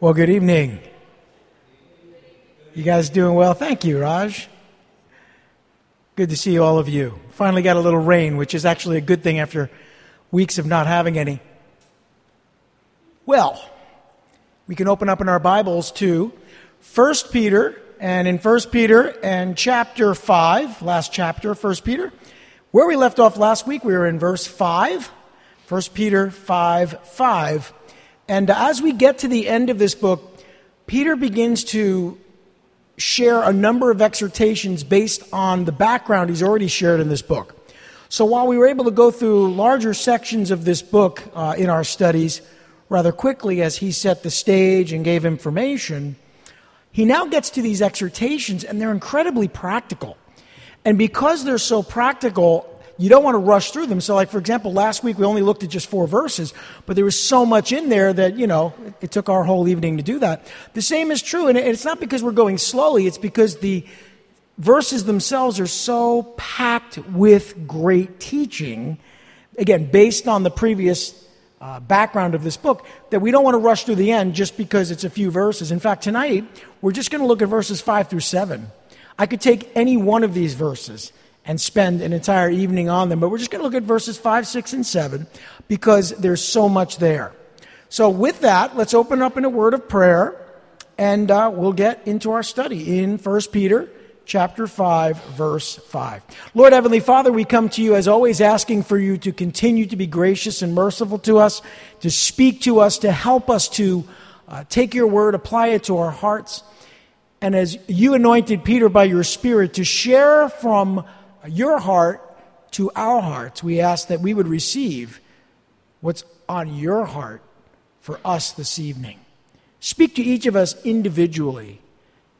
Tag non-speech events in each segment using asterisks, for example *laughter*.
Well, good evening. You guys doing well? Thank you, Raj. Good to see all of you. Finally got a little rain, which is actually a good thing after weeks of not having any. Well, we can open up in our Bibles to 1 Peter, and in 1 Peter and chapter 5, last chapter, 1 Peter, where we left off last week, we were in verse 5, 1 Peter 5 5. And as we get to the end of this book, Peter begins to share a number of exhortations based on the background he's already shared in this book. So while we were able to go through larger sections of this book uh, in our studies rather quickly as he set the stage and gave information, he now gets to these exhortations and they're incredibly practical. And because they're so practical, you don't want to rush through them. So, like, for example, last week we only looked at just four verses, but there was so much in there that, you know, it took our whole evening to do that. The same is true, and it's not because we're going slowly, it's because the verses themselves are so packed with great teaching, again, based on the previous uh, background of this book, that we don't want to rush through the end just because it's a few verses. In fact, tonight, we're just going to look at verses 5 through 7. I could take any one of these verses and spend an entire evening on them. But we're just going to look at verses 5, 6, and 7 because there's so much there. So, with that, let's open up in a word of prayer and uh, we'll get into our study in 1 Peter chapter 5 verse 5 lord heavenly father we come to you as always asking for you to continue to be gracious and merciful to us to speak to us to help us to uh, take your word apply it to our hearts and as you anointed peter by your spirit to share from your heart to our hearts. We ask that we would receive what's on your heart for us this evening. Speak to each of us individually.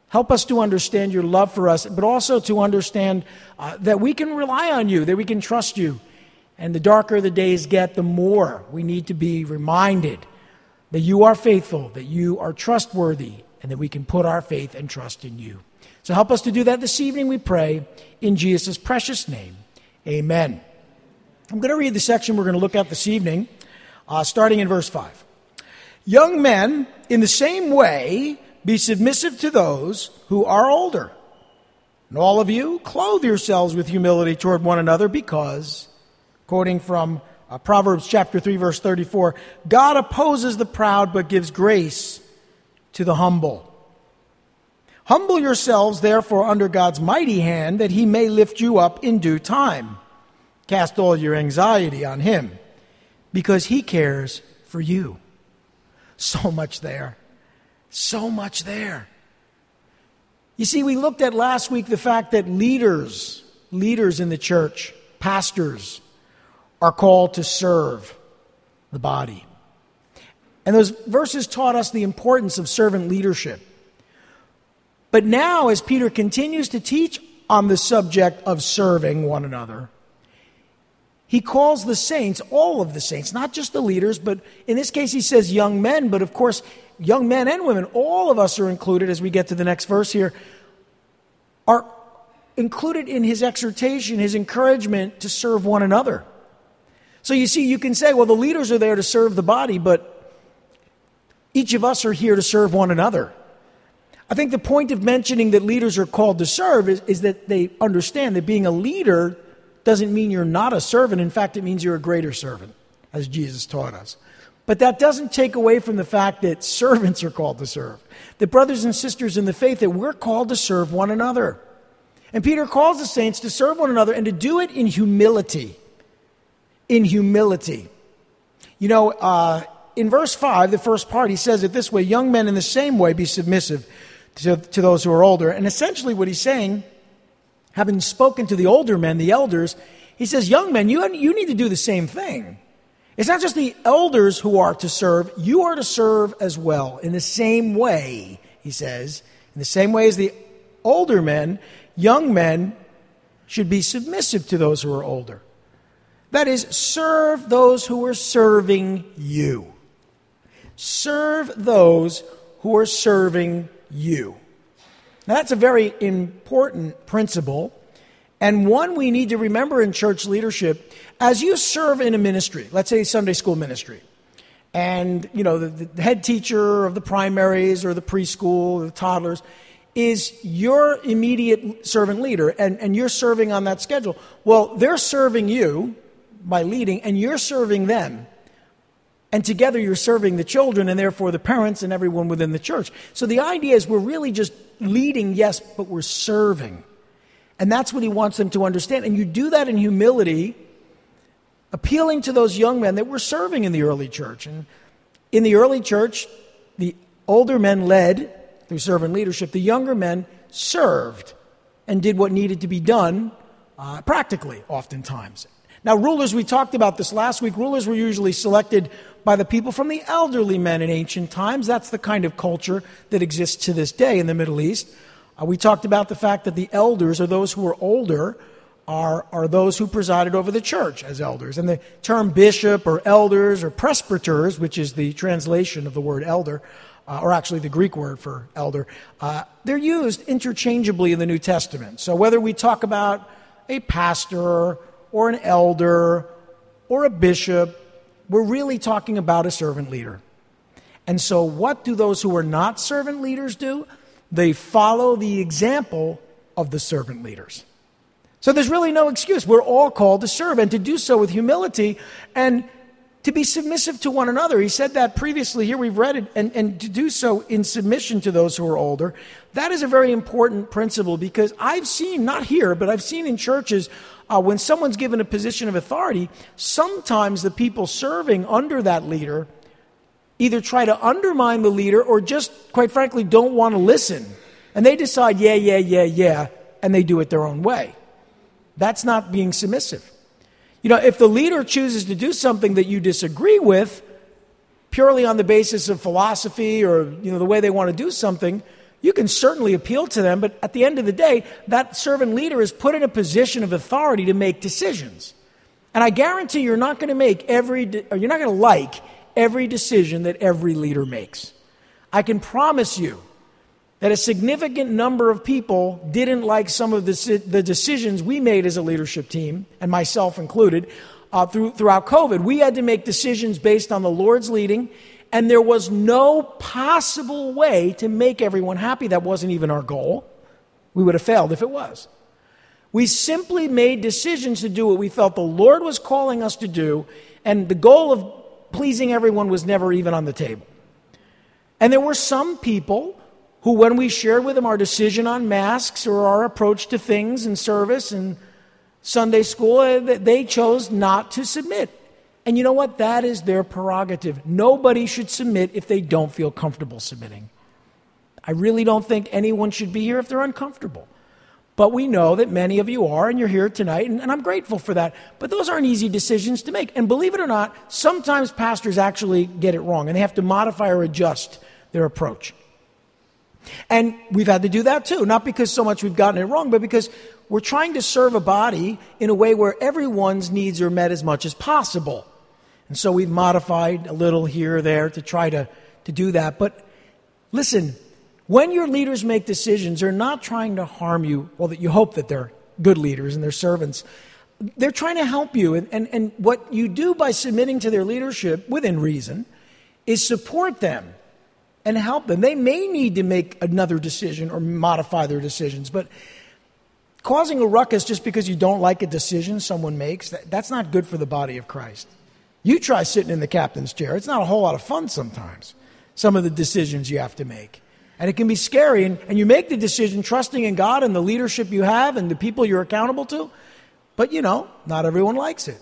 Help us to understand your love for us, but also to understand uh, that we can rely on you, that we can trust you. And the darker the days get, the more we need to be reminded that you are faithful, that you are trustworthy, and that we can put our faith and trust in you. So help us to do that this evening, we pray, in Jesus' precious name. Amen. I'm going to read the section we're going to look at this evening, uh, starting in verse 5. Young men, in the same way, be submissive to those who are older. And all of you, clothe yourselves with humility toward one another because, quoting from uh, Proverbs chapter 3, verse 34, God opposes the proud but gives grace to the humble. Humble yourselves, therefore, under God's mighty hand, that he may lift you up in due time. Cast all your anxiety on him, because he cares for you. So much there. So much there. You see, we looked at last week the fact that leaders, leaders in the church, pastors, are called to serve the body. And those verses taught us the importance of servant leadership. But now, as Peter continues to teach on the subject of serving one another, he calls the saints, all of the saints, not just the leaders, but in this case he says young men, but of course, young men and women, all of us are included as we get to the next verse here, are included in his exhortation, his encouragement to serve one another. So you see, you can say, well, the leaders are there to serve the body, but each of us are here to serve one another. I think the point of mentioning that leaders are called to serve is, is that they understand that being a leader doesn't mean you're not a servant. In fact, it means you're a greater servant, as Jesus taught us. But that doesn't take away from the fact that servants are called to serve. That brothers and sisters in the faith, that we're called to serve one another. And Peter calls the saints to serve one another and to do it in humility. In humility. You know, uh, in verse 5, the first part, he says it this way Young men in the same way be submissive to, to those who are older. And essentially, what he's saying, having spoken to the older men, the elders, he says, Young men, you, you need to do the same thing. It's not just the elders who are to serve, you are to serve as well. In the same way, he says, in the same way as the older men, young men should be submissive to those who are older. That is, serve those who are serving you. Serve those who are serving you. Now, that's a very important principle and one we need to remember in church leadership as you serve in a ministry, let's say Sunday school ministry, and you know the, the head teacher of the primaries or the preschool or the toddlers is your immediate servant leader and, and you're serving on that schedule. Well, they're serving you by leading, and you're serving them. And together you're serving the children and therefore the parents and everyone within the church. So the idea is we're really just leading, yes, but we're serving. And that's what he wants them to understand. And you do that in humility, appealing to those young men that were serving in the early church. And in the early church, the older men led through servant leadership, the younger men served and did what needed to be done uh, practically, oftentimes. Now, rulers, we talked about this last week. Rulers were usually selected by the people from the elderly men in ancient times. That's the kind of culture that exists to this day in the Middle East. Uh, we talked about the fact that the elders, or those who are older, are, are those who presided over the church as elders. And the term bishop or elders or presbyters, which is the translation of the word elder, uh, or actually the Greek word for elder, uh, they're used interchangeably in the New Testament. So whether we talk about a pastor or an elder or a bishop, we're really talking about a servant leader. And so, what do those who are not servant leaders do? They follow the example of the servant leaders. So, there's really no excuse. We're all called to serve and to do so with humility. And to be submissive to one another. He said that previously. Here we've read it, and, and to do so in submission to those who are older. That is a very important principle because I've seen, not here, but I've seen in churches uh, when someone's given a position of authority, sometimes the people serving under that leader either try to undermine the leader or just, quite frankly, don't want to listen. And they decide, yeah, yeah, yeah, yeah, and they do it their own way. That's not being submissive. You know, if the leader chooses to do something that you disagree with, purely on the basis of philosophy or you know the way they want to do something, you can certainly appeal to them, but at the end of the day, that servant leader is put in a position of authority to make decisions. And I guarantee you're not going to make every or you're not going to like every decision that every leader makes. I can promise you that a significant number of people didn't like some of the, the decisions we made as a leadership team, and myself included, uh, through, throughout COVID. We had to make decisions based on the Lord's leading, and there was no possible way to make everyone happy. That wasn't even our goal. We would have failed if it was. We simply made decisions to do what we felt the Lord was calling us to do, and the goal of pleasing everyone was never even on the table. And there were some people who, when we shared with them our decision on masks or our approach to things and service and Sunday school, they chose not to submit. And you know what? That is their prerogative. Nobody should submit if they don't feel comfortable submitting. I really don't think anyone should be here if they're uncomfortable. But we know that many of you are, and you're here tonight, and, and, I'm grateful for that. But those aren't easy decisions to make. And believe it or not, sometimes pastors actually get it wrong, and they have to modify or adjust their approach. And we've had to do that too, not because so much we've gotten it wrong, but because we're trying to serve a body in a way where everyone's needs are met as much as possible. And so we've modified a little here or there to try to, to do that. But listen, when your leaders make decisions, they're not trying to harm you, well, that you hope that they're good leaders and they're servants. They're trying to help you. And, and, and what you do by submitting to their leadership, within reason, is support them and help them. They may need to make another decision or modify their decisions, but causing a ruckus just because you don't like a decision someone makes, that, that's not good for the body of Christ. You try sitting in the captain's chair. It's not a whole lot of fun sometimes, some of the decisions you have to make. And it can be scary. And, and you make the decision trusting in God and the leadership you have and the people you're accountable to. But, you know, not everyone likes it.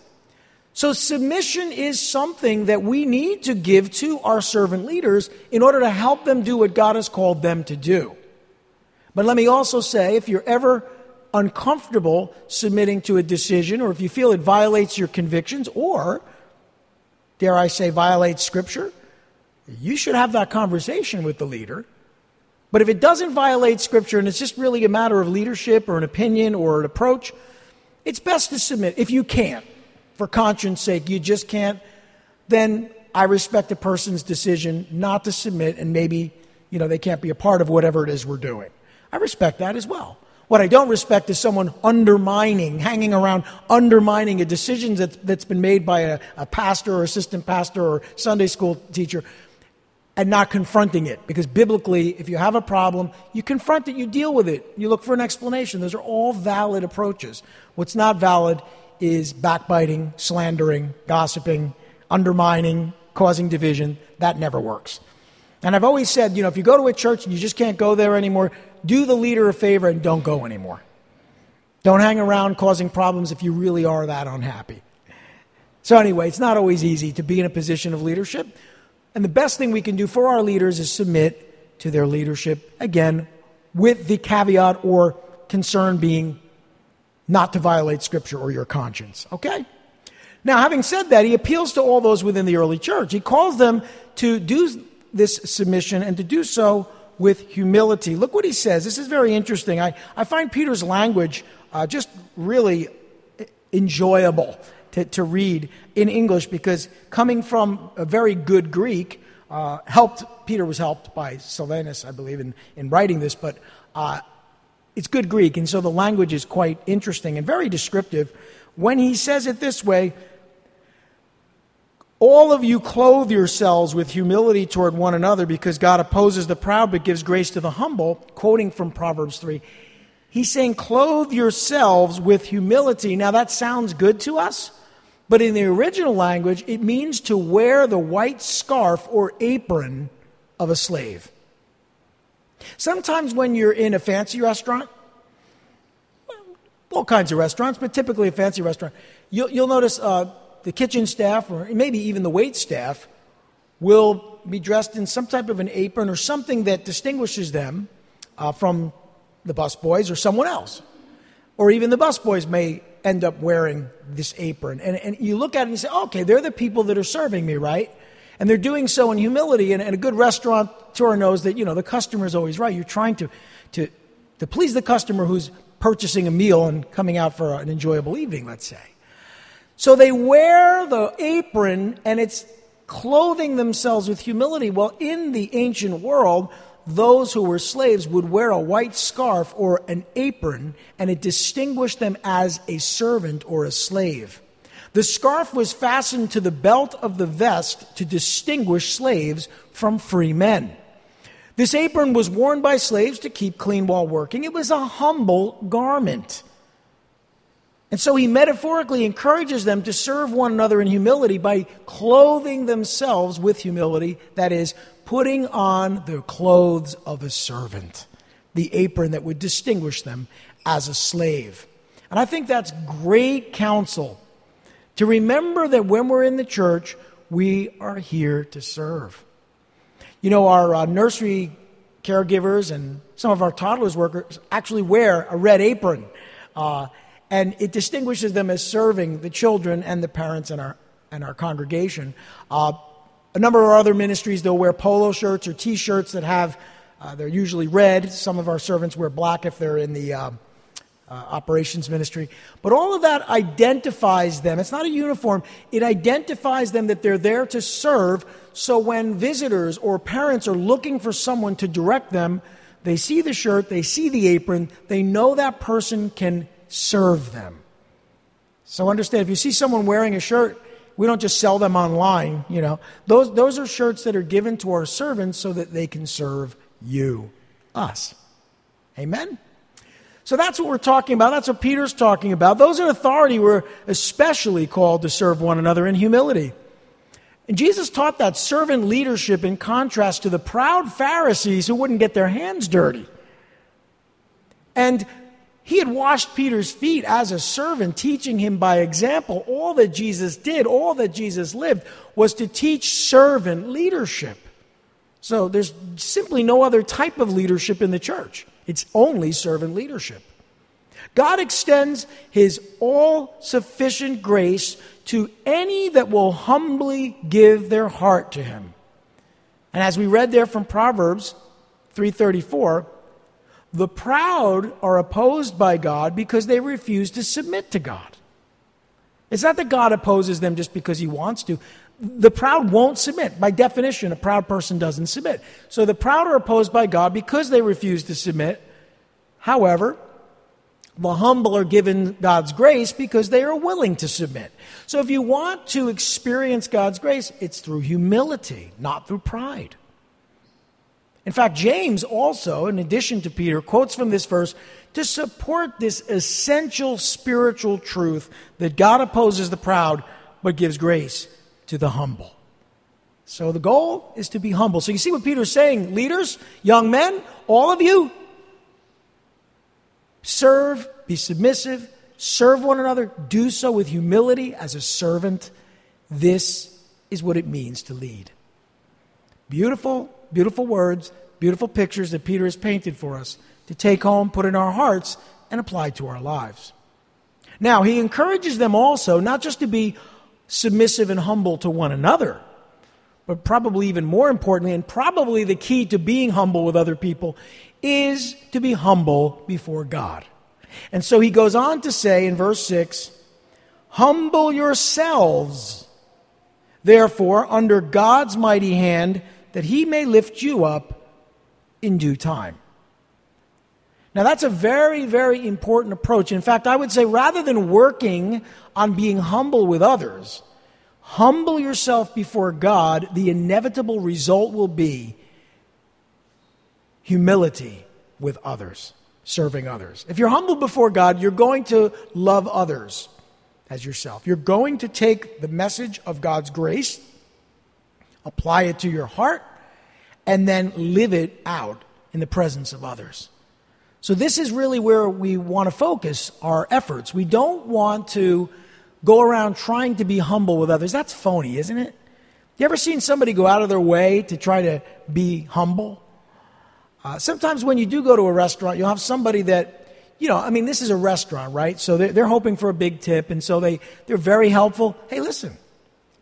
So, submission is something that we need to give to our servant leaders in order to help them do what God has called them to do. But let me also say if you're ever uncomfortable submitting to a decision, or if you feel it violates your convictions, or, dare I say, violates Scripture, you should have that conversation with the leader. But if it doesn't violate Scripture and it's just really a matter of leadership or an opinion or an approach, it's best to submit if you can't for conscience sake, you just can't, then I respect a person's decision not to submit and maybe, you know, they can't be a part of whatever it is we're doing. I respect that as well. What I don't respect is someone undermining, hanging around, undermining a decision that's, that's been made by a, a pastor or assistant pastor or Sunday school teacher and not confronting it. Because biblically, if you have a problem, you confront it, you deal with it, you look for an explanation. Those are all valid approaches. What's not valid is backbiting, slandering, gossiping, undermining, causing division. That never works. And I've always said, you know, if you go to a church and you just can't go there anymore, do the leader a favor and don't go anymore. Don't hang around causing problems if you really are that unhappy. So, anyway, it's not always easy to be in a position of leadership. And the best thing we can do for our leaders is submit to their leadership, again, with the caveat or concern being not to violate Scripture or your conscience. Okay? Now, having said that, he appeals to all those within the early church. He calls them to do this submission and to do so with humility. Look what he says. This is very interesting. I, I find Peter's language uh, just really enjoyable to, to read in English because coming from a very good Greek, uh, helped, Peter was helped by Silvanus, I believe, in, in writing this, but uh, it's good Greek, and so the language is quite interesting and very descriptive. When he says it this way, all of you clothe yourselves with humility toward one another because God opposes the proud but gives grace to the humble, quoting from Proverbs 3. He's saying, clothe yourselves with humility. Now that sounds good to us, but in the original language, it means to wear the white scarf or apron of a slave. Sometimes when you're in a fancy restaurant, all kinds of restaurants, but typically a fancy restaurant, you'll, you'll notice uh, the kitchen staff, or maybe even the wait staff, will be dressed in some type of an apron or something that distinguishes them uh, from the busboys or someone else. Or even the busboys may end up wearing this apron. And, and you look at it and say, okay, they're the people that are serving me, right? And they're doing so in humility. And, and a good restaurateur knows that, you know, the customer is always right. You're trying to, to, to please the customer who's purchasing a meal and coming out for an enjoyable evening, let's say. So they wear the apron and it's clothing themselves with humility. Well, in the ancient world, those who were slaves would wear a white scarf or an apron, and it distinguished them as a servant or a slave. The scarf was fastened to the belt of the vest to distinguish slaves from free men. This apron was worn by slaves to keep clean while working. It was a humble garment. And so he metaphorically encourages them to serve one another in humility by clothing themselves with humility, that is, putting on the clothes of a servant, the apron that would distinguish them as a slave. And I think that's great counsel to remember that when we're in the church, we are here to serve. You know, our uh, nursery caregivers and some of our toddlers workers actually wear a red apron. Uh, and it distinguishes them as serving the children and the parents in our, in our congregation. Uh, a number of our other ministries, they'll wear polo shirts or t shirts that have, uh, they're usually red. Some of our servants wear black if they're in the uh, uh, operations ministry. But all of that identifies them. It's not a uniform, it identifies them that they're there to serve. So when visitors or parents are looking for someone to direct them, they see the shirt, they see the apron, they know that person can serve them. So understand if you see someone wearing a shirt, we don't just sell them online, you know. Those, those are shirts that are given to our servants so that they can serve you, us. Amen? So that's what we're talking about. That's what Peter's talking about. Those in authority were especially called to serve one another in humility. And Jesus taught that servant leadership in contrast to the proud Pharisees who wouldn't get their hands dirty. And he had washed Peter's feet as a servant, teaching him by example. All that Jesus did, all that Jesus lived, was to teach servant leadership. So there's simply no other type of leadership in the church, it's only servant leadership. God extends his all sufficient grace to any that will humbly give their heart to him. And as we read there from Proverbs 334, the proud are opposed by God because they refuse to submit to God. It's not that God opposes them just because he wants to. The proud won't submit. By definition, a proud person doesn't submit. So the proud are opposed by God because they refuse to submit. However, The humble are given God's grace because they are willing to submit. So if you want to experience God's grace, it's through humility, not through pride. In fact, James also, in addition to Peter, quotes from this verse to support this essential spiritual truth that God opposes the proud but gives grace to the humble. So the goal is to be humble. So you see what Peter's saying, leaders, young men, all of you, serve, be submissive, serve one another, do so with humility as a servant. This is what it means to lead. Beautiful, beautiful words, beautiful pictures that Peter has painted for us to take home, put in our hearts, and apply to our lives. Now, he encourages them also not just to be submissive and humble to one another, but probably even more importantly, and probably the key to being humble with other people, is to be humble before God. And so he goes on to say in verse 6 Humble yourselves, therefore, under God's mighty hand, that he may lift you up in due time. Now, that's a very, very important approach. In fact, I would say rather than working on being humble with others, humble yourself before God. The inevitable result will be humility with others, serving others. If you're humble before God, you're going to love others as yourself. You're going to take the message of God's grace, apply it to your heart, and then live it out in the presence of others. So, this is really where we want to focus our efforts. We don't want to go around trying to be humble with others. That's phony, isn't it? You ever seen somebody go out of their way to try to be humble? Uh, sometimes when you do go to a restaurant, you'll have somebody that, you know, I mean, this is a restaurant, right? So they're, they're hoping for a big tip, and so they, they're very helpful. Hey, listen,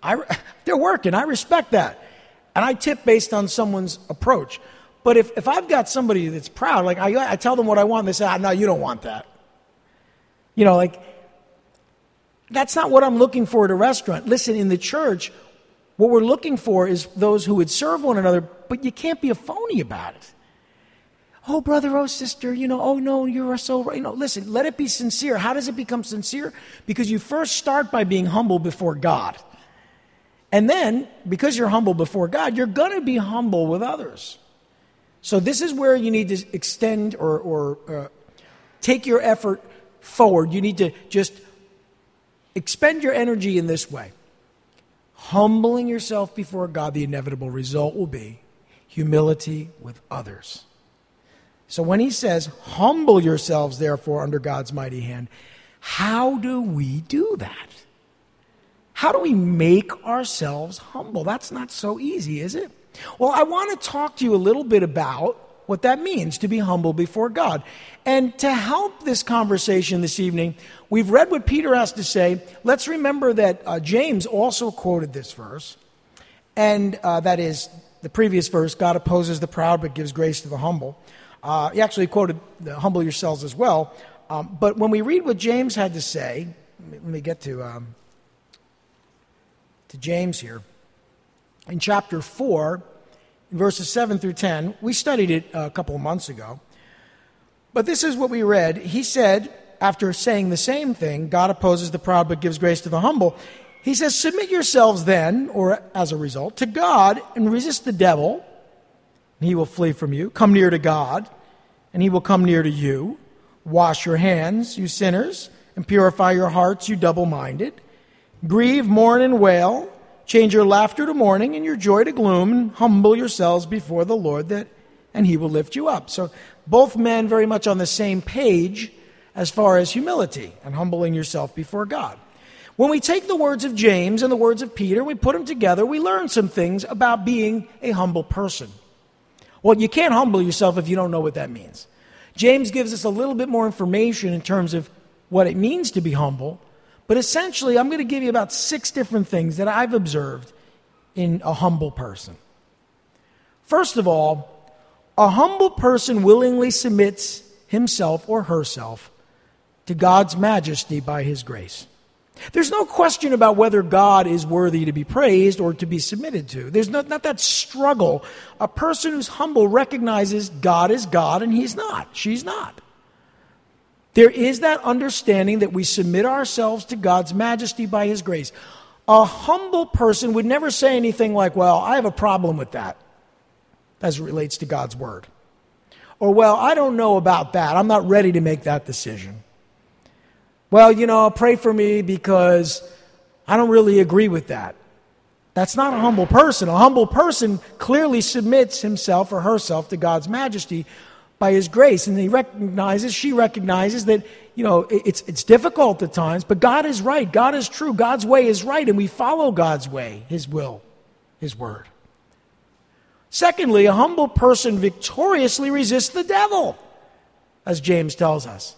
I, *laughs* they're working. I respect that. And I tip based on someone's approach. But if, if I've got somebody that's proud, like I, I tell them what I want, they say, ah, no, you don't want that. You know, like, that's not what I'm looking for at a restaurant. Listen, in the church, what we're looking for is those who would serve one another, but you can't be a phony about it. Oh, brother, oh, sister, you know, oh, no, you're so right. Listen, let it be sincere. How does it become sincere? Because you first start by being humble before God. And then, because you're humble before God, you're going to be humble with others. So this is where you need to extend or, or uh, take your effort forward. You need to just expend your energy in this way. Humbling yourself before God, the inevitable result will be humility with others. So when he says, Humble yourselves, therefore, under God's mighty hand, how do we do that? How do we make ourselves humble? That's not so easy, is it? Well, I want to talk to you a little bit about what that means to be humble before God. And to help this conversation this evening, we've read what Peter has to say. Let's remember that uh, James also quoted this verse, and uh, that is the previous verse God opposes the proud but gives grace to the humble. Uh, he actually quoted humble yourselves as well. Um, but when we read what James had to say, let me, let me get to, um, to James here in chapter 4, in verses 7 through 10. We studied it a couple of months ago. But this is what we read. He said, after saying the same thing, God opposes the proud but gives grace to the humble. He says, Submit yourselves then, or as a result, to God and resist the devil, and he will flee from you. Come near to God, and he will come near to you. Wash your hands, you sinners, and purify your hearts, you double minded. Grieve, mourn, and wail. Change your laughter to mourning and your joy to gloom, and humble yourselves before the Lord, that, and he will lift you up. So, both men very much on the same page as far as humility and humbling yourself before God. When we take the words of James and the words of Peter, we put them together, we learn some things about being a humble person. Well, you can't humble yourself if you don't know what that means. James gives us a little bit more information in terms of what it means to be humble, but essentially, I'm going to give you about six different things that I've observed in a humble person. First of all, a humble person willingly submits himself or herself to God's majesty by his grace. There's no question about whether God is worthy to be praised or to be submitted to. There's not, not that struggle. A person who's humble recognizes God is God and he's not. She's not. There is that understanding that we submit ourselves to God's majesty by His grace. A humble person would never say anything like, Well, I have a problem with that, as it relates to God's word. Or, Well, I don't know about that. I'm not ready to make that decision. Well, you know, pray for me because I don't really agree with that. That's not a humble person. A humble person clearly submits himself or herself to God's majesty by his grace. And he recognizes, she recognizes that, you know, it's, it's difficult at times, but God is right. God is true. God's way is right, and we follow God's way, his will, his word. Secondly, a humble person victoriously resists the devil, as James tells us.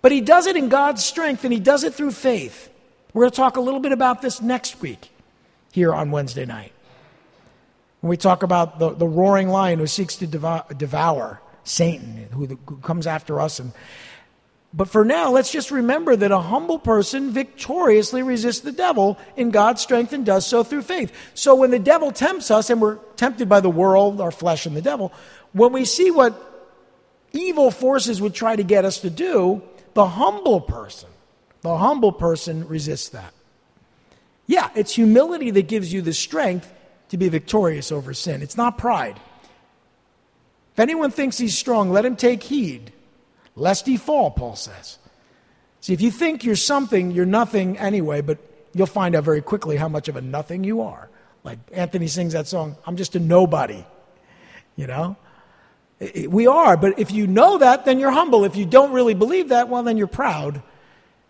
But he does it in God's strength, and he does it through faith. We're going to talk a little bit about this next week here on Wednesday night. When we talk about the, the roaring lion who seeks to devour, devour Satan, who, who comes after us. And, but for now, let's just remember that a humble person victoriously resists the devil in God's strength and does so through faith. So when the devil tempts us, and we're tempted by the world, our flesh, and the devil, when we see what evil forces would try to get us to do, the humble person the humble person resists that. Yeah, it's humility that gives you the strength to be victorious over sin. It's not pride. If anyone thinks he's strong, let him take heed, lest he fall, Paul says. See, if you think you're something, you're nothing anyway, but you'll find out very quickly how much of a nothing you are. Like Anthony sings that song, I'm just a nobody. You know? We are, but if you know that, then you're humble. If you don't really believe that, well, then you're proud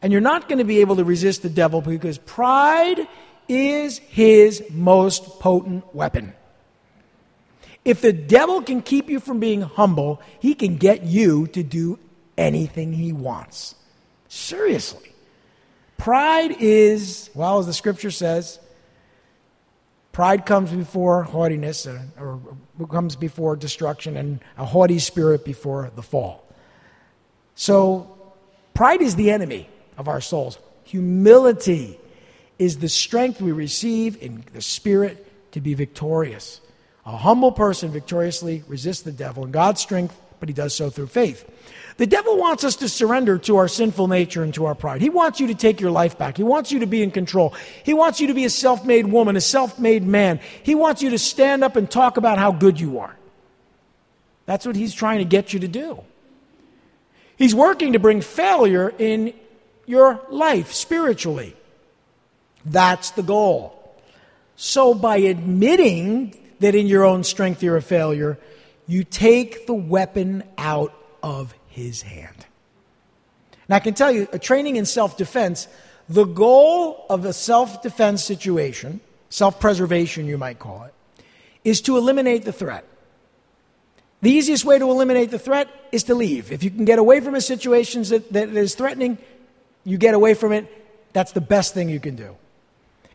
and you're not going to be able to resist the devil because pride is his most potent weapon. If the devil can keep you from being humble, he can get you to do anything he wants. Seriously. Pride is, well, as the scripture says, pride comes before haughtiness, uh, or, or comes before destruction, and a haughty spirit before the fall. So, pride is the enemy of our souls. Humility is the strength we receive in the Spirit to be victorious. A humble person victoriously resists the devil in God's strength, but he does so through faith. The devil wants us to surrender to our sinful nature and to our pride. He wants you to take your life back. He wants you to be in control. He wants you to be a self made woman, a self made man. He wants you to stand up and talk about how good you are. That's what he's trying to get you to do. He's working to bring failure in your life spiritually. That's the goal. So, by admitting that in your own strength you're a failure, you take the weapon out of his hand. Now, I can tell you, a training in self defense, the goal of a self defense situation, self preservation, you might call it, is to eliminate the threat. The easiest way to eliminate the threat is to leave. If you can get away from a situation that, that is threatening, you get away from it, that's the best thing you can do.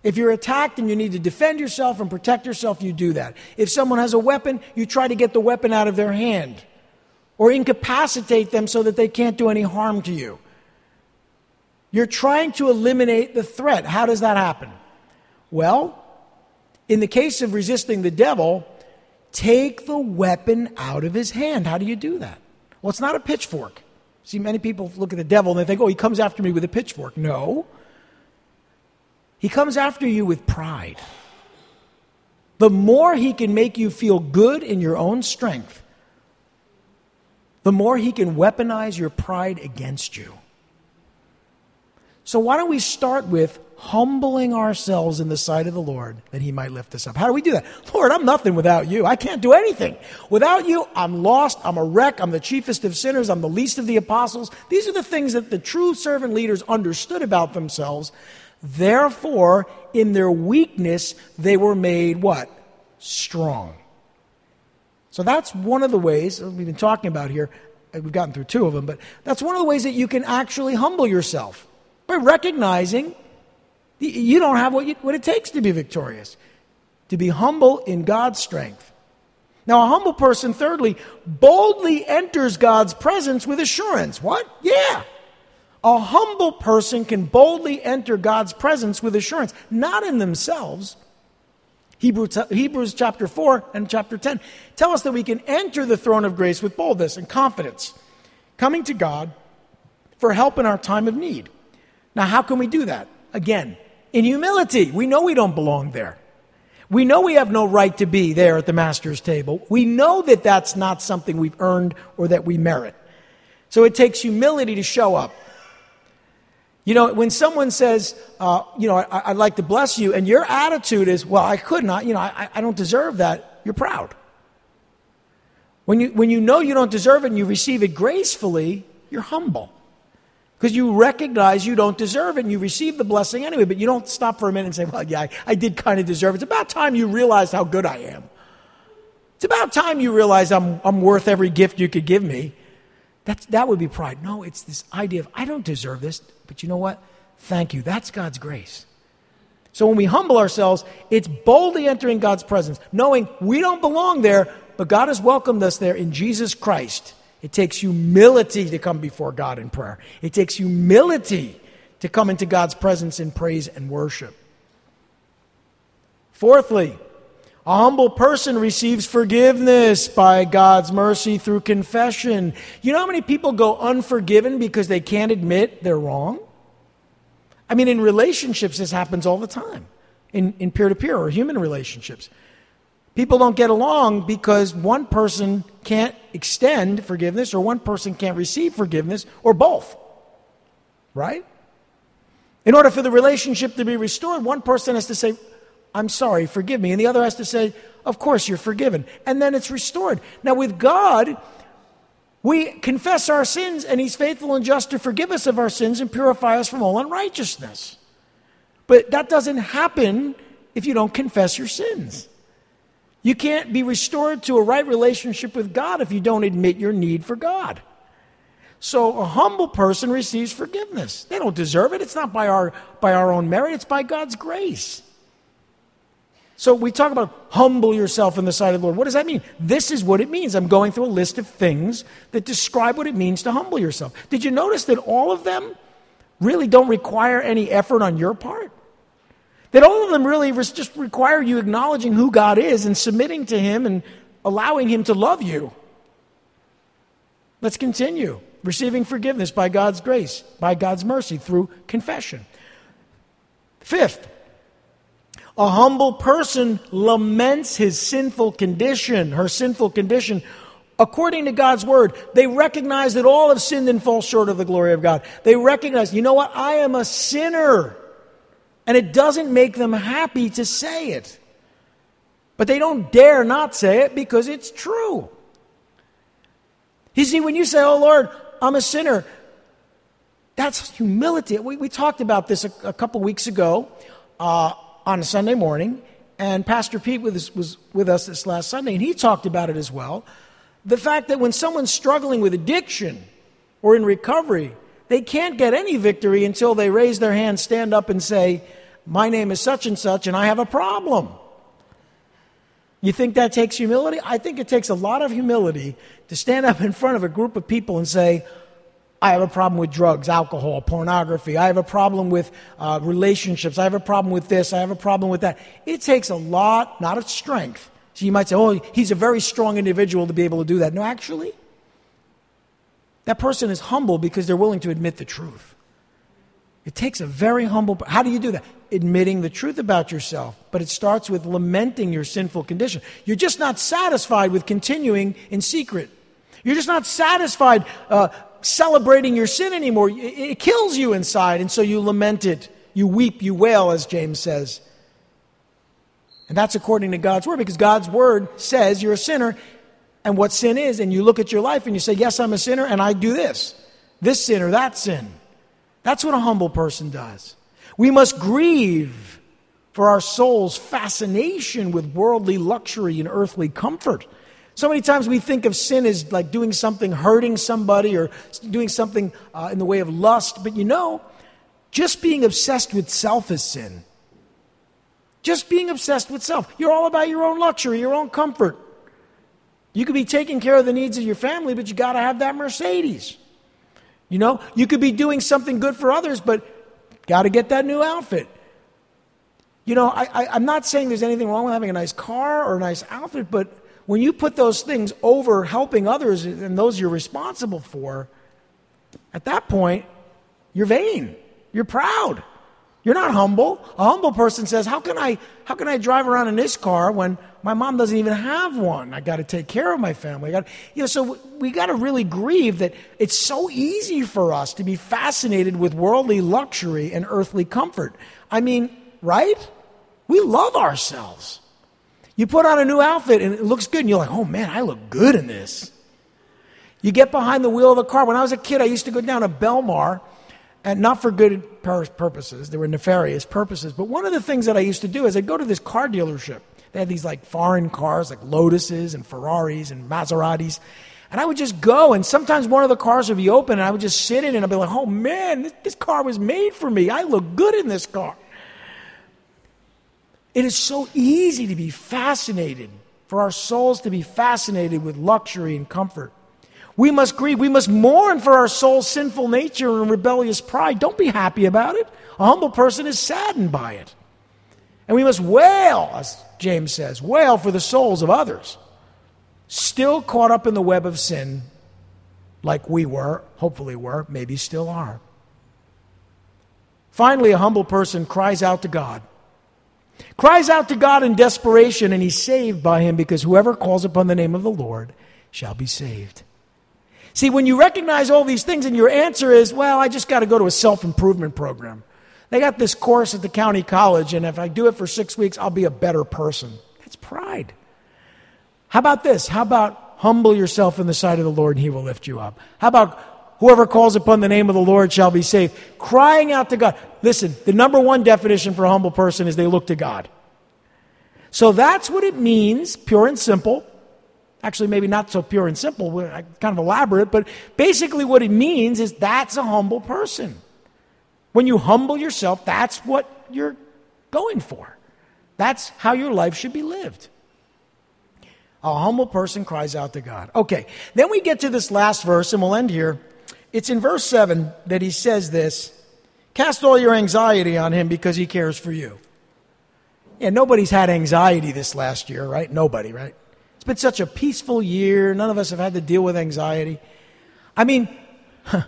If you're attacked and you need to defend yourself and protect yourself, you do that. If someone has a weapon, you try to get the weapon out of their hand or incapacitate them so that they can't do any harm to you. You're trying to eliminate the threat. How does that happen? Well, in the case of resisting the devil, take the weapon out of his hand. How do you do that? Well, it's not a pitchfork. See, many people look at the devil and they think, oh, he comes after me with a pitchfork. No. He comes after you with pride. The more he can make you feel good in your own strength, the more he can weaponize your pride against you. So, why don't we start with humbling ourselves in the sight of the Lord that He might lift us up. How do we do that? Lord, I'm nothing without you. I can't do anything. Without you, I'm lost. I'm a wreck. I'm the chiefest of sinners. I'm the least of the apostles. These are the things that the true servant leaders understood about themselves. Therefore, in their weakness, they were made what? Strong. So that's one of the ways uh, we've been talking about here. Uh, we've gotten through two of them, but that's one of the ways that you can actually humble yourself by recognizing you don't have what, you, what it takes to be victorious, to be humble in God's strength. Now, a humble person, thirdly, boldly enters God's presence with assurance. What? Yeah. A humble person can boldly enter God's presence with assurance, not in themselves. Hebrews, Hebrews chapter 4 and chapter 10 tell us that we can enter the throne of grace with boldness and confidence, coming to God for help in our time of need. Now, how can we do that? Again, in humility. We know we don't belong there. We know we have no right to be there at the master's table. We know that that's not something we've earned or that we merit. So it takes humility to show up. You know, when someone says, uh, you know, I, would like to bless you, and your attitude is, well, I could not, you know, I, I don't deserve that, you're proud. When you, when you know you don't deserve it and you receive it gracefully, you're humble. Because you recognize you don't deserve it and you receive the blessing anyway, but you don't stop for a minute and say, well, yeah, I, I did kind of deserve it. It's about time you realize how good I am. It's about time you realize I'm, I'm worth every gift you could give me. That's, that would be pride. No, it's this idea of, I don't deserve this, but you know what? Thank you. That's God's grace. So when we humble ourselves, it's boldly entering God's presence, knowing we don't belong there, but God has welcomed us there in Jesus Christ. It takes humility to come before God in prayer. It takes humility to come into God's presence in praise and worship. Fourthly, a humble person receives forgiveness by God's mercy through confession. You know how many people go unforgiven because they can't admit they're wrong? I mean, in relationships, this happens all the time, in peer to peer or human relationships. People don't get along because one person can't extend forgiveness or one person can't receive forgiveness or both. Right? In order for the relationship to be restored, one person has to say, I'm sorry, forgive me. And the other has to say, Of course, you're forgiven. And then it's restored. Now, with God, we confess our sins, and He's faithful and just to forgive us of our sins and purify us from all unrighteousness. But that doesn't happen if you don't confess your sins. You can't be restored to a right relationship with God if you don't admit your need for God. So a humble person receives forgiveness. They don't deserve it. It's not by our, by our own merit, it's by God's grace. So we talk about humble yourself in the sight of the Lord. What does that mean? This is what it means. I'm going through a list of things that describe what it means to humble yourself. Did you notice that all of them really don't require any effort on your part? That all of them really just require you acknowledging who God is and submitting to Him and allowing Him to love you. Let's continue. Receiving forgiveness by God's grace, by God's mercy through confession. Fifth, a humble person laments his sinful condition, her sinful condition. According to God's word, they recognize that all have sinned and fall short of the glory of God. They recognize, you know what? I am a sinner. And it doesn't make them happy to say it. But they don't dare not say it because it's true. You see, when you say, Oh Lord, I'm a sinner, that's humility. We, we talked about this a, a couple weeks ago uh, on a Sunday morning, and Pastor Pete was, was with us this last Sunday, and he talked about it as well. The fact that when someone's struggling with addiction or in recovery, they can't get any victory until they raise their hand, stand up, and say, My name is such and such, and I have a problem. You think that takes humility? I think it takes a lot of humility to stand up in front of a group of people and say, I have a problem with drugs, alcohol, pornography. I have a problem with uh, relationships. I have a problem with this. I have a problem with that. It takes a lot, not of strength. So you might say, oh, he's a very strong individual to be able to do that. No, actually, that person is humble because they're willing to admit the truth. It takes a very humble. How do you do that? Admitting the truth about yourself. But it starts with lamenting your sinful condition. You're just not satisfied with continuing in secret. You're just not satisfied uh, celebrating your sin anymore. It, kills you inside, and so you lament it. You weep, you wail, as James says. And that's according to God's word, because God's word says you're a sinner and what sin is, and you look at your life and you say, Yes, I'm a sinner, and I do this, this sin or that sin. That's what a humble person does. We must grieve for our soul's fascination with worldly luxury and earthly comfort. So many times we think of sin as like doing something, hurting somebody, or doing something uh, in the way of lust. But you know, just being obsessed with self is sin. Just being obsessed with self. You're all about your own luxury, your own comfort. You could be taking care of the needs of your family, but you got to have that Mercedes. You know, you could be doing something good for others, but got to get that new outfit. You know, I, am not saying there's anything wrong with having a nice car or a nice outfit, but when you put those things over helping others and those you're responsible for, At that point, you're vain. You're proud. You're not humble. A humble person says, "How can I how can I drive around in this car when my mom doesn't even have one? I got to take care of my family." I gotta, you know, so we got to really grieve that it's so easy for us to be fascinated with worldly luxury and earthly comfort. I mean, right? We love ourselves. You put on a new outfit and it looks good and you're like, "Oh man, I look good in this." You get behind the wheel of a car. When I was a kid, I used to go down to Belmar and not for good purposes, they were nefarious purposes. But one of the things that I used to do is I'd go to this car dealership. They had these like foreign cars, like Lotuses and Ferraris and Maseratis. And I would just go, and sometimes one of the cars would be open, and I would just sit in it, and I'd be like, oh man, this, this car was made for me. I look good in this car. It is so easy to be fascinated, for our souls to be fascinated with luxury and comfort. We must grieve. We must mourn for our soul's sinful nature and rebellious pride. Don't be happy about it. A humble person is saddened by it. And we must wail, as James says, wail for the souls of others, still caught up in the web of sin, like we were, hopefully were, maybe still are. Finally, a humble person cries out to God. Cries out to God in desperation, and he's saved by him because whoever calls upon the name of the Lord shall be saved. See, when you recognize all these things and your answer is, well, I just got to go to a self improvement program. They got this course at the county college, and if I do it for six weeks, I'll be a better person. That's pride. How about this? How about humble yourself in the sight of the Lord, and he will lift you up? How about whoever calls upon the name of the Lord shall be saved? Crying out to God. Listen, the number one definition for a humble person is they look to God. So that's what it means, pure and simple, Actually, maybe not so pure and simple, uh, kind of elaborate, but basically what it means is that's a humble person. When you humble yourself, that's what you're going for. That's how your life should be lived. A humble person cries out to God. Okay, then we get to this last verse, and we'll end here. It's in verse 7 that he says this Cast all your anxiety on him because he cares for you. Yeah, nobody's had anxiety this last year, right? Nobody, right? It's been such a peaceful year. None of us have had to deal with anxiety. I mean, *laughs*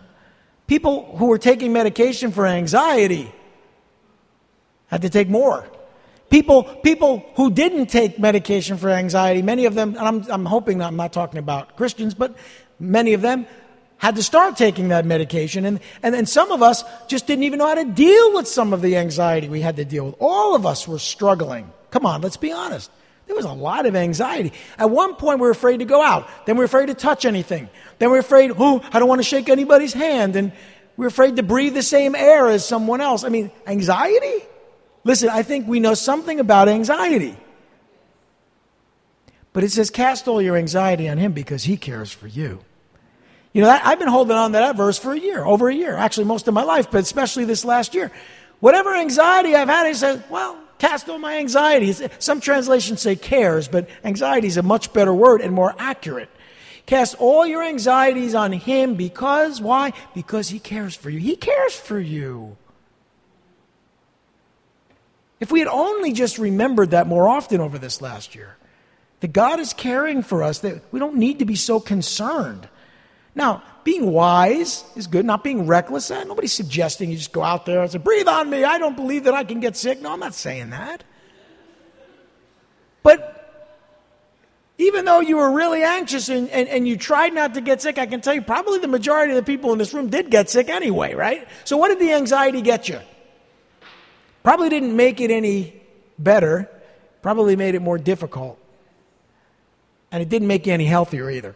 people who were taking medication for anxiety had to take more. People, people who didn't take medication for anxiety, many of them, and I'm, I'm hoping I'm not talking about Christians, but many of them had to start taking that medication. And, and then some of us just didn't even know how to deal with some of the anxiety we had to deal with. All of us were struggling. Come on, let's be honest. There was a lot of anxiety. At one point, we were afraid to go out. Then we were afraid to touch anything. Then we were afraid, oh, I don't want to shake anybody's hand. And we were afraid to breathe the same air as someone else. I mean, anxiety? Listen, I think we know something about anxiety. But it says, cast all your anxiety on him because he cares for you. You know, that, I've been holding on to that verse for a year, over a year, actually most of my life, but especially this last year. Whatever anxiety I've had, he says, well, Cast all my anxieties. Some translations say cares, but anxiety is a much better word and more accurate. Cast all your anxieties on Him because, why? Because He cares for you. He cares for you. If we had only just remembered that more often over this last year, that God is caring for us, that we don't need to be so concerned. Now, being wise is good, not being reckless. Eh, nobody's suggesting you just go out there and say, breathe on me. I don't believe that I can get sick. No, I'm not saying that. But even though you were really anxious and, and, and you tried not to get sick, I can tell you probably the majority of the people in this room did get sick anyway, right? So, what did the anxiety get you? Probably didn't make it any better, probably made it more difficult. And it didn't make you any healthier either.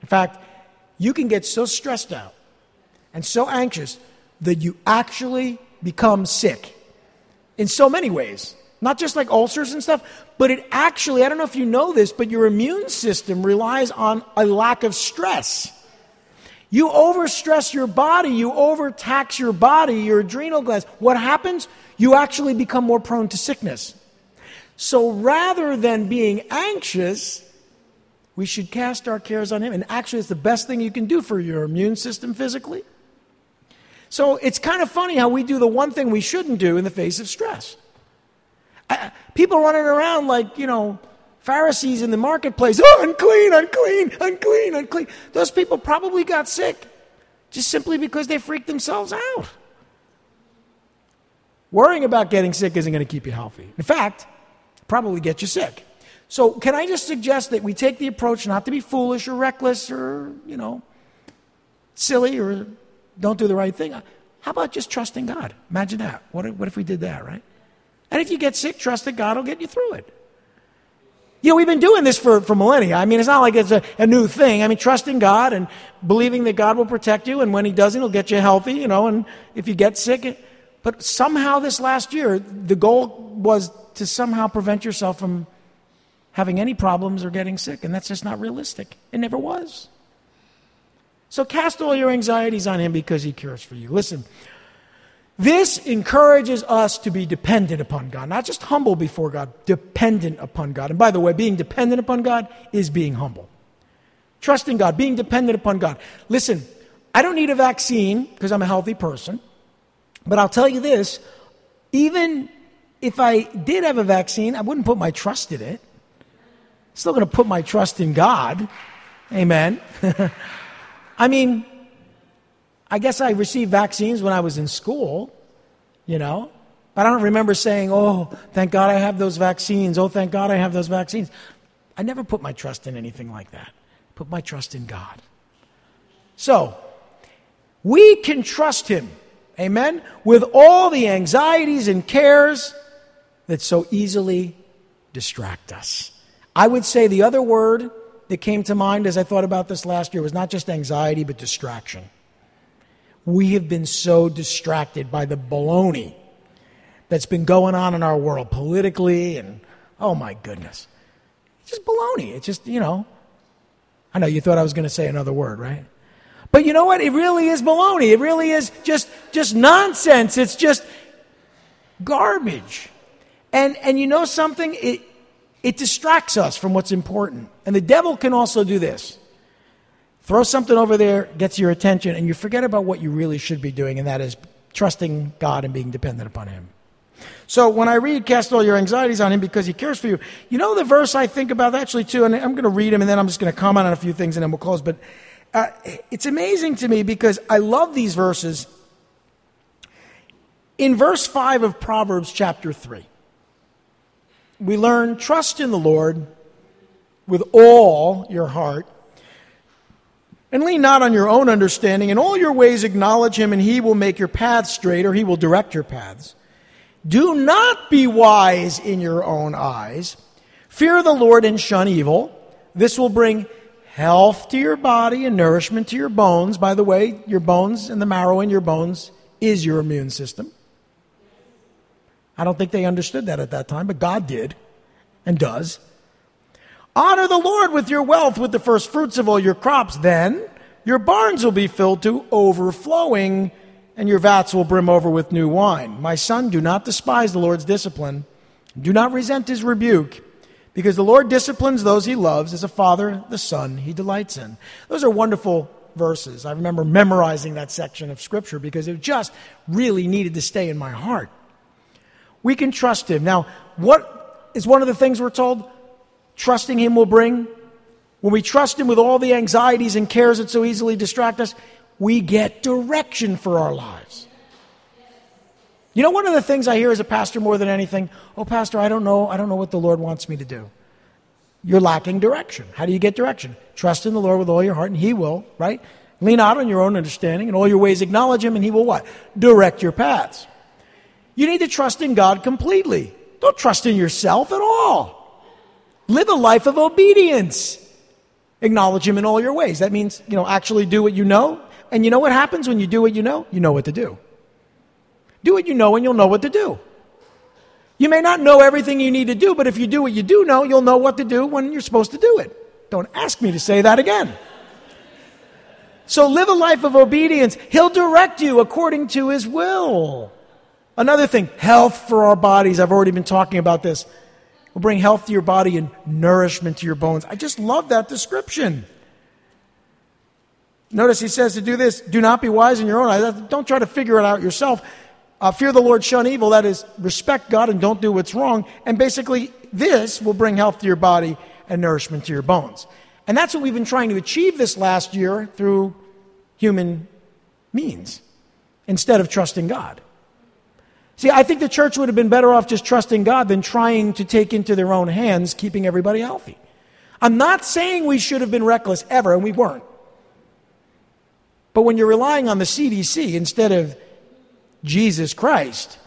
In fact, you can get so stressed out and so anxious that you actually become sick in so many ways. Not just like ulcers and stuff, but it actually, I don't know if you know this, but your immune system relies on a lack of stress. You overstress your body, you overtax your body, your adrenal glands. What happens? You actually become more prone to sickness. So rather than being anxious, we should cast our cares on Him. And actually, it's the best thing you can do for your immune system physically. So it's kind of funny how we do the one thing we shouldn't do in the face of stress. people running around like, you know, Pharisees in the marketplace, oh, unclean, unclean, unclean, unclean. Those people probably got sick just simply because they freaked themselves out. Worrying about getting sick isn't going to keep you healthy. In fact, probably get you sick. So, can I just suggest that we take the approach not to be foolish or reckless or, you know, silly or don't do the right thing? How about just trusting God? Imagine that. What if, what if we did that, right? And if you get sick, trust that God will get you through it. You know, we've been doing this for, for millennia. I mean, it's not like it's a, a new thing. I mean, trusting God and believing that God will protect you, and when He doesn't, He'll get you healthy, you know, and if you get sick. But somehow this last year, the goal was to somehow prevent yourself from having any problems or getting sick, and that's just not realistic. It never was. So cast all your anxieties on Him because He cares for you. Listen, this encourages us to be dependent upon God, not just humble before God, dependent upon God. And by the way, being dependent upon God is being humble. Trusting God, being dependent upon God. Listen, I don't need a vaccine because I'm a healthy person, but I'll tell you this even if I did have a vaccine, I wouldn't put my trust in it. Still going to put my trust in God. Amen. *laughs* I mean, I guess I received vaccines when I was in school, you know. But I don't remember saying, oh, thank God I have those vaccines. Oh, thank God I have those vaccines. I never put my trust in anything like that. Put my trust in God. So, we can trust Him, amen, with all the anxieties and cares that so easily distract us. I would say the other word that came to mind as I thought about this last year was not just anxiety, but distraction. We have been so distracted by the baloney that's been going on in our world politically, and oh my goodness. It's just baloney. It's just, you know, I know you thought I was going to say another word, right? But you know what? It really is baloney. It really is just, just nonsense. It's just garbage. And, and you know something? It, it distracts us from what's important. And the devil can also do this. Throw something over there, gets your attention, and you forget about what you really should be doing, and that is trusting God and being dependent upon Him. So when I read, cast all your anxieties on Him because He cares for you, you know the verse I think about actually too, and I'm going to read them and then I'm just going to comment on a few things and then we'll close. But uh, it's amazing to me because I love these verses. In verse 5 of Proverbs chapter 3, we learn trust in the Lord with all your heart and lean not on your own understanding. In all your ways acknowledge him, and he will make your paths straight, or he will direct your paths. Do not be wise in your own eyes. Fear the Lord and shun evil. This will bring health to your body and nourishment to your bones. By the way, your bones and the marrow in your bones is your immune system. I don't think they understood that at that time, but God did and does. Honor the Lord with your wealth, with the first fruits of all your crops. Then your barns will be filled to overflowing, and your vats will brim over with new wine. My son, do not despise the Lord's discipline. Do not resent his rebuke, because the Lord disciplines those he loves, as a father the son he delights in. Those are wonderful verses. I remember memorizing that section of Scripture because it just really needed to stay in my heart. We can trust him. Now, what is one of the things we're told? trusting Him will bring, when we trust Him with all the anxieties and cares that so easily distract us, we get direction for our lives. You know, one of the things I hear as a pastor more than anything, oh, Pastor, I don't know, I don't know what the Lord wants me to do. You're lacking direction. How do you get direction? Trust in the Lord with all your heart, and He will, right? Lean out on your own understanding, and all your ways acknowledge Him, and He will what? Direct your paths. You need to trust in God completely. Don't trust in yourself at all. Live a life of obedience. Acknowledge Him in all your ways. That means, you know, actually do what you know. And you know what happens when you do what you know? You know what to do. Do what you know and you'll know what to do. You may not know everything you need to do, but if you do what you do know, you'll know what to do when you're supposed to do it. Don't ask me to say that again. So live a life of obedience. He'll direct you according to His will. Another thing, health for our bodies. I've already been talking about this will bring health to your body and nourishment to your bones. I just love that description. Notice he says to do this do not be wise in your own eyes. Don't try to figure it out yourself. Uh, fear the Lord, shun evil. That is, respect God and don't do what's wrong. And basically, this will bring health to your body and nourishment to your bones. And that's what we've been trying to achieve this last year through human means instead of trusting God. See, I think the church would have been better off just trusting God than trying to take into their own hands keeping everybody healthy. I'm not saying we should have been reckless ever, and we weren't. But when you're relying on the CDC instead of Jesus Christ,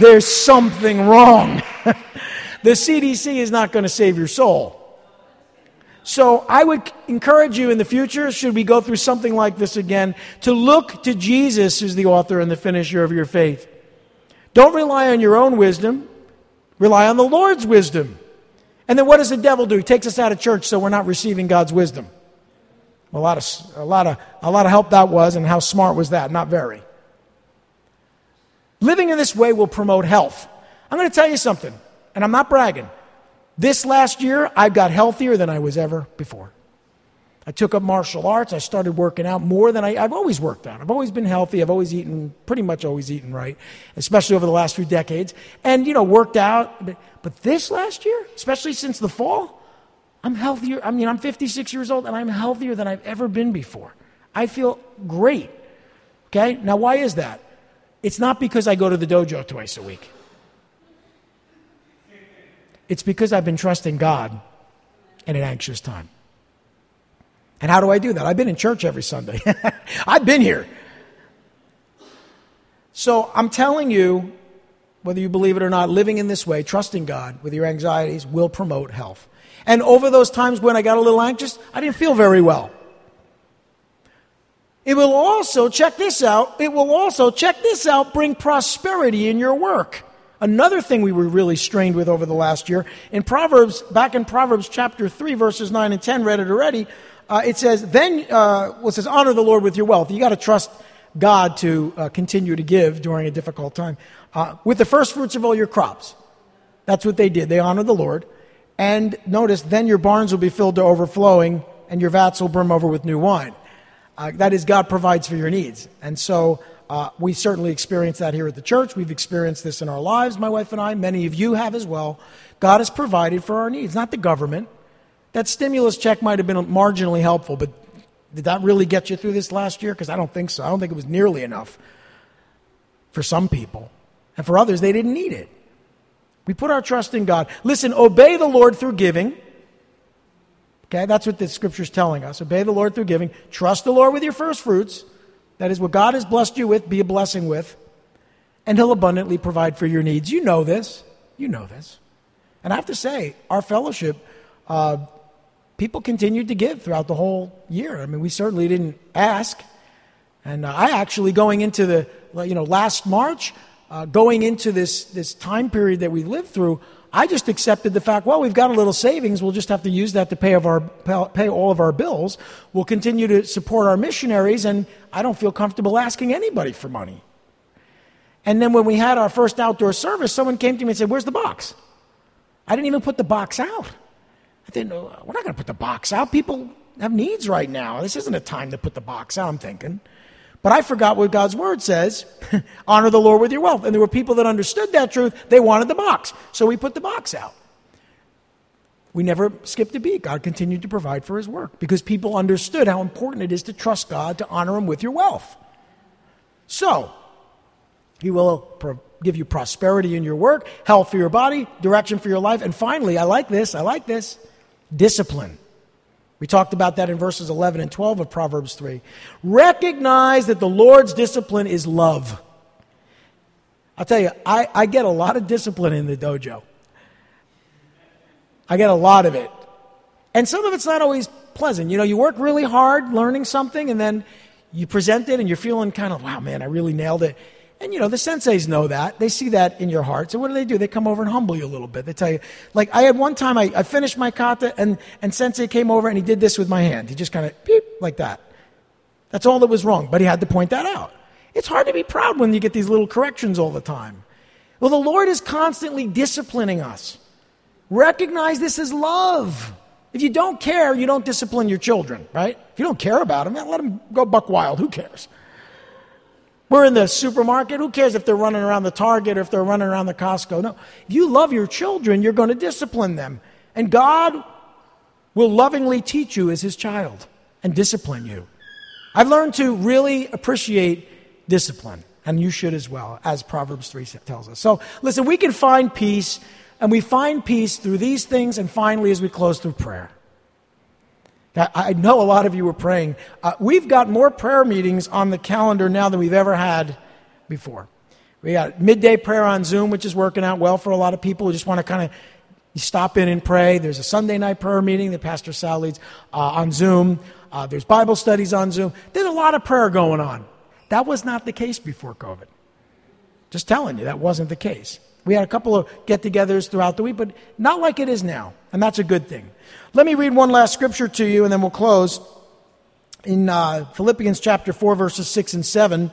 there's something wrong. *laughs* the CDC is not going to save your soul. So I would encourage you in the future, should we go through something like this again, to look to Jesus as the author and the finisher of your faith. Don't rely on your own wisdom, rely on the Lord's wisdom. And then what does the devil do? He takes us out of church so we're not receiving God's wisdom. A lot of, a lot of, a lot of help that was, and how smart was that? Not very. Living in this way will promote health. I'm going to tell you something, and I'm not bragging. This last year, I've got healthier than I was ever before. I took up martial arts. I started working out more than I, have always worked out. I've always been healthy. I've always eaten, pretty much always eaten right, especially over the last few decades. And, you know, worked out. But this last year, especially since the fall, I'm healthier. I mean, I'm 56 years old and I'm healthier than I've ever been before. I feel great. Okay? Now, why is that? It's not because I go to the dojo twice a week. It's because I've been trusting God in an anxious time. And how do I do that? I've been in church every Sunday. *laughs* I've been here. So I'm telling you, whether you believe it or not, living in this way, trusting God with your anxieties will promote health. And over those times when I got a little anxious, I didn't feel very well. It will also, check this out, it will also, check this out, bring prosperity in your work. Another thing we were really strained with over the last year, in Proverbs, back in Proverbs chapter 3, verses 9 and 10, read it already, uh, it says, then, uh, well, it says, honor the Lord with your wealth. You got to trust God to uh, continue to give during a difficult time. Uh, with the first fruits of all your crops. That's what they did. They honored the Lord. And notice, then your barns will be filled to overflowing, and your vats will brim over with new wine. Uh, that is, God provides for your needs. And so uh, we certainly experience that here at the church. We've experienced this in our lives, my wife and I. Many of you have as well. God has provided for our needs, not the government. That stimulus check might have been marginally helpful, but did that really get you through this last year? Because I don't think so. I don't think it was nearly enough for some people. And for others, they didn't need it. We put our trust in God. Listen, obey the Lord through giving. Okay, that's what the scripture is telling us. Obey the Lord through giving. Trust the Lord with your first fruits. That is what God has blessed you with, be a blessing with, and He'll abundantly provide for your needs. You know this. You know this. And I have to say, our fellowship, uh, people continued to give throughout the whole year. I mean, we certainly didn't ask. And uh, I actually, going into the, you know, last March, uh, going into this, this time period that we lived through, I just accepted the fact, well, we've got a little savings. We'll just have to use that to pay, of our, pay all of our bills. We'll continue to support our missionaries, and I don't feel comfortable asking anybody for money. And then when we had our first outdoor service, someone came to me and said, Where's the box? I didn't even put the box out. I didn't we're not going to put the box out. People have needs right now. This isn't a time to put the box out, I'm thinking. But I forgot what God's word says *laughs* honor the Lord with your wealth. And there were people that understood that truth. They wanted the box. So we put the box out. We never skipped a beat. God continued to provide for his work because people understood how important it is to trust God, to honor him with your wealth. So, he will pro- give you prosperity in your work, health for your body, direction for your life, and finally, I like this, I like this discipline. We talked about that in verses 11 and 12 of Proverbs 3. Recognize that the Lord's discipline is love. I'll tell you, I, I get a lot of discipline in the dojo. I get a lot of it. And some of it's not always pleasant. You know, you work really hard learning something, and then you present it, and you're feeling kind of, wow, man, I really nailed it. And you know, the senseis know that. They see that in your heart. So what do they do? They come over and humble you a little bit. They tell you, like I had one time I, I finished my kata and, and sensei came over and he did this with my hand. He just kind of beep like that. That's all that was wrong, but he had to point that out. It's hard to be proud when you get these little corrections all the time. Well, the Lord is constantly disciplining us. Recognize this as love. If you don't care, you don't discipline your children, right? If you don't care about them, let them go buck wild. Who cares? We're in the supermarket. Who cares if they're running around the Target or if they're running around the Costco? No. If you love your children, you're going to discipline them. And God will lovingly teach you as his child and discipline you. I've learned to really appreciate discipline, and you should as well, as Proverbs 3 tells us. So, listen, we can find peace, and we find peace through these things, and finally, as we close through prayer. I know a lot of you were praying. Uh, we've got more prayer meetings on the calendar now than we've ever had before. We got midday prayer on Zoom, which is working out well for a lot of people who just want to kind of stop in and pray. There's a Sunday night prayer meeting that Pastor Sal leads uh, on Zoom. Uh, there's Bible studies on Zoom. There's a lot of prayer going on. That was not the case before COVID. Just telling you, that wasn't the case. We had a couple of get togethers throughout the week, but not like it is now. And that's a good thing. Let me read one last scripture to you, and then we'll close. In uh, Philippians chapter 4, verses 6 and 7,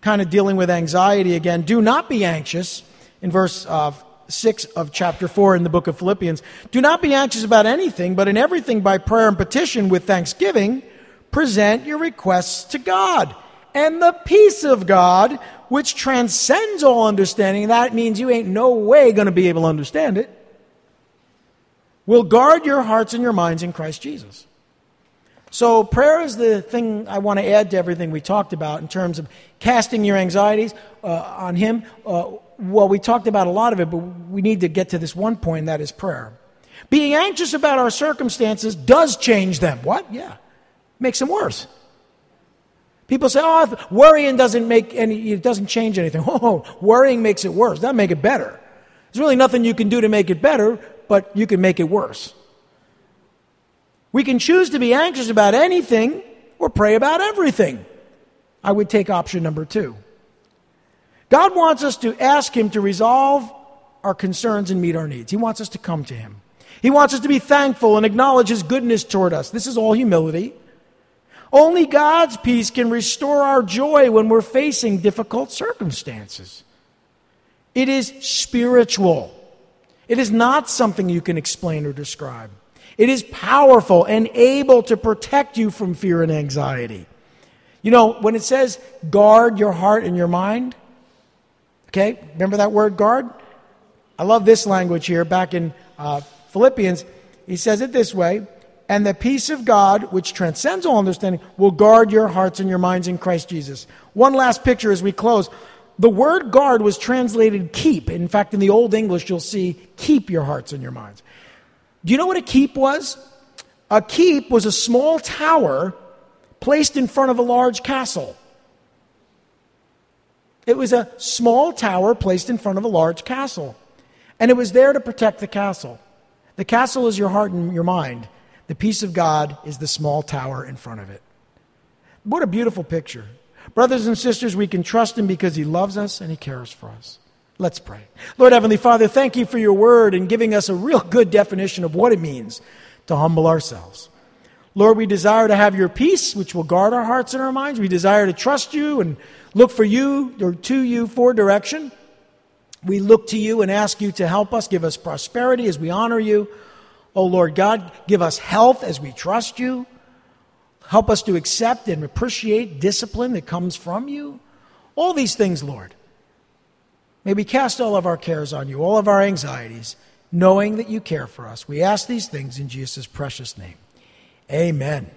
kind of dealing with anxiety again. Do not be anxious, in verse uh, 6 of chapter 4 in the book of Philippians. Do not be anxious about anything, but in everything by prayer and petition with thanksgiving, present your requests to God. And the peace of God, which transcends all understanding, that means you ain't no way going to be able to understand it, will guard your hearts and your minds in Christ Jesus. So, prayer is the thing I want to add to everything we talked about in terms of casting your anxieties uh, on Him. Uh, well, we talked about a lot of it, but we need to get to this one point, and that is prayer. Being anxious about our circumstances does change them. What? Yeah. Makes them worse. People say, oh, worrying doesn't make any, it doesn't change anything. *laughs* Oh, worrying makes it worse. That make it better. There's really nothing you can do to make it better, but you can make it worse. We can choose to be anxious about anything or pray about everything. I would take option number two. God wants us to ask Him to resolve our concerns and meet our needs. He wants us to come to Him. He wants us to be thankful and acknowledge His goodness toward us. This is all humility. Only God's peace can restore our joy when we're facing difficult circumstances. It is spiritual. It is not something you can explain or describe. It is powerful and able to protect you from fear and anxiety. You know, when it says guard your heart and your mind, okay, remember that word guard? I love this language here back in uh, Philippians. He says it this way and the peace of God, which transcends all understanding, will guard your hearts and your minds in Christ Jesus. One last picture as we close. The word guard was translated keep. In fact, in the Old English, you'll see keep your hearts and your minds. Do you know what a keep was? A keep was a small tower placed in front of a large castle. It was a small tower placed in front of a large castle. And it was there to protect the castle. The castle is your heart and your mind. The peace of God is the small tower in front of it. What a beautiful picture. Brothers and sisters, we can trust Him because He loves us and He cares for us. Let's pray. Lord Heavenly Father, thank you for your word and giving us a real good definition of what it means to humble ourselves. Lord, we desire to have your peace, which will guard our hearts and our minds. We desire to trust you and look for you or to you for direction. We look to you and ask you to help us, give us prosperity as we honor you. Oh Lord God, give us health as we trust you. Help us to accept and appreciate discipline that comes from you. All these things, Lord. May we cast all of our cares on you, all of our anxieties, knowing that you care for us. We ask these things in Jesus' precious name. Amen.